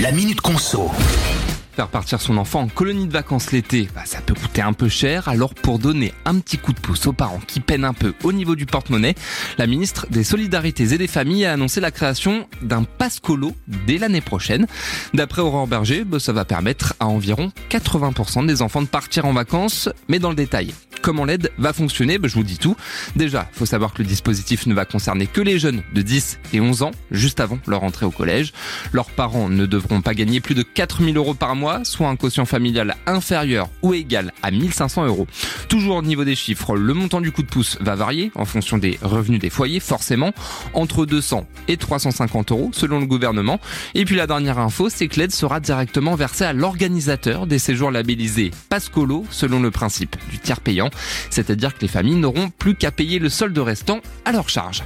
La Minute Conso. Faire partir son enfant en colonie de vacances l'été, bah, ça peut coûter un peu cher. Alors pour donner un petit coup de pouce aux parents qui peinent un peu au niveau du porte-monnaie, la ministre des Solidarités et des Familles a annoncé la création d'un passe colo dès l'année prochaine. D'après Aurore Berger, bah, ça va permettre à environ 80% des enfants de partir en vacances, mais dans le détail. Comment l'aide va fonctionner bah, Je vous dis tout. Déjà, faut savoir que le dispositif ne va concerner que les jeunes de 10 et 11 ans, juste avant leur entrée au collège. Leurs parents ne devront pas gagner plus de 4000 euros par mois, soit un quotient familial inférieur ou égal à 1500 euros. Toujours au niveau des chiffres, le montant du coup de pouce va varier en fonction des revenus des foyers, forcément, entre 200 et 350 euros selon le gouvernement. Et puis la dernière info, c'est que l'aide sera directement versée à l'organisateur des séjours labellisés Pascolo, selon le principe du tiers payant c'est-à-dire que les familles n'auront plus qu'à payer le solde restant à leur charge.